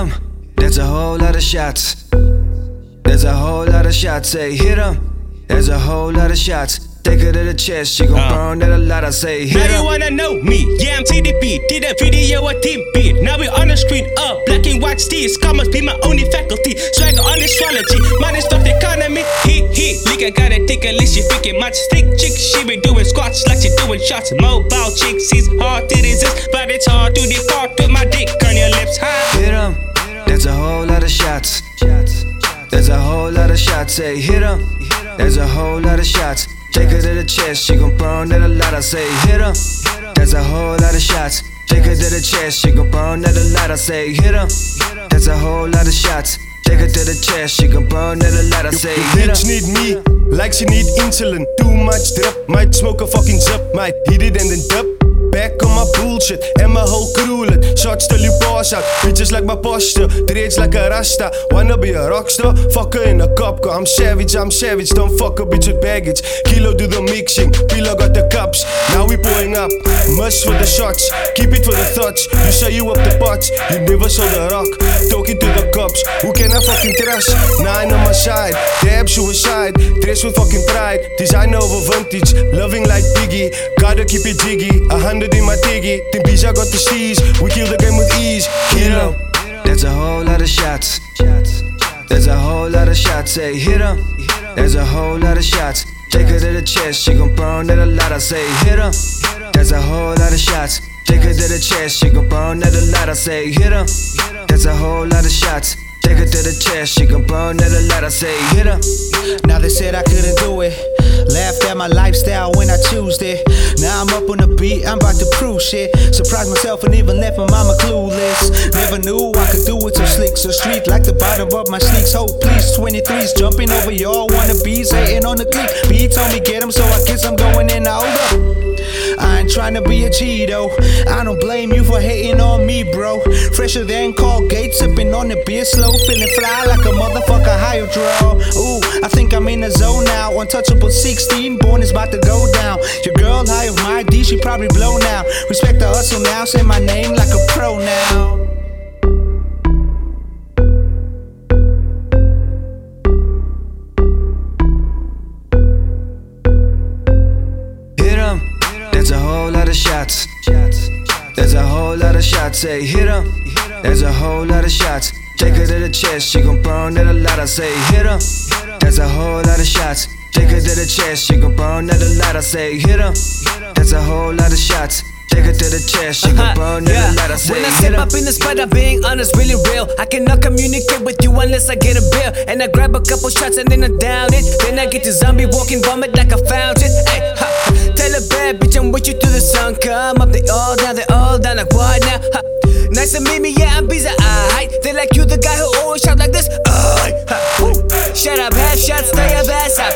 'em. There's a whole lot of shots. There's a whole lot of shots. Say hit hit 'em. There's a whole lot of shots. Take her to the chest, she gon' Uh. burn that a lot. I say hit Now you wanna know me, yeah I'm TDP Did a video a team beat Now we on the screen up, black and white steez Commas be my only faculty. Swagger on astrology, minus fuck the economy He, he, Lika got to take a thick list She freaking much. Stick chick She be doing squats like she doing shots. Mobile chick, she's hard to resist. But it's hard shots. There's a whole lot of shots. Say hit 'em. There's a whole lot of shots. Take her to the chest, she gon' burn that a lot. I say hit 'em. There's a whole lot of shots. Take her to the chest, she gon' burn that a lot. I say hit 'em. There's a whole lot of shots. Take her to the chest, she gon' burn that a lot. I say hit 'em. Bitch need me, like she need insulin. Too much drip, might smoke a fucking zip, might hit it and then dip. Back on my bullshit, and my whole crew. Shots till you out, bitches like my posture, dreads like a rasta. Wanna be a rockstar? Fuck her in a cup, car. I'm savage, I'm savage. Don't fuck a bitch with baggage. Kilo do the mixing, Pilo got the cups. Now we pouring up, mush for the shots, keep it for the thoughts. You say you up the pots, you never saw the rock. Talking to the who can I fucking trust? Nine on my side, damn suicide. Dress with fucking pride, design over vintage. Loving like Biggie, gotta keep it jiggy. A hundred in my tiggy, think I got the steez. We kill the game with ease. 'em. There's a whole lot of shots. There's a whole lot of shots. Say hit 'em. There's a whole lot of shots. Take her to the chest, she gon' burn that a lot. I say hit 'em. There's a whole lot of shots. Take her to the chest, she gon' burn that a lot. I say hit 'em. There's a whole lot of shots. Take her to the chest, she gon' burn a lot. I say hit 'em. Now they said I couldn't do it. Laughed at my lifestyle when I choose it. Now I'm up on the beat, I'm about to prove shit. Surprised myself and even left my mama clueless. Never knew I could do it so slick, so street like the bottom of my sneaks. Oh please, 23s jumping over y'all wannabes, hating on the click. B told me get 'em, so I guess I'm going in. Hold up. I ain't tryna be a Cheeto. I don't blame you for hating on me, bro. Fresher than Colgate, sipping on the beer slow, feeling fly like a motherfucker hydro. Ooh, I think I'm in the zone now. Untouchable 16, born is about to go down. Your girl high of my D, she probably blow now. Respect the hustle now, say my name like a pro now. Whole lot of shots. There's a whole lot of shots. Say hit 'em. There's a whole lot of shots. Take her to the chest, she gon' burn that a lot. I say hit 'em. There's a whole lot of shots. Take her to the chest, she gon' burn that a lot. I say hit 'em. There's a whole lot of shots. Take her to the chest, she gon' uh-huh. burn that a lot. I say When I step up in the spot, I'm being honest, really real. I cannot communicate with you unless I get a bill. And I grab a couple shots and then I down it. Then I get the zombie walking vomit like a fountain. Hey, ha. Tell a bad bitch I'm with you till the sun come up. They all down, they all down like what now? Ha. Nice to meet me, yeah, I'm busy. Alright, they like you, the guy who always shout like this. Alright. Shut up, half shots, throw your ass out.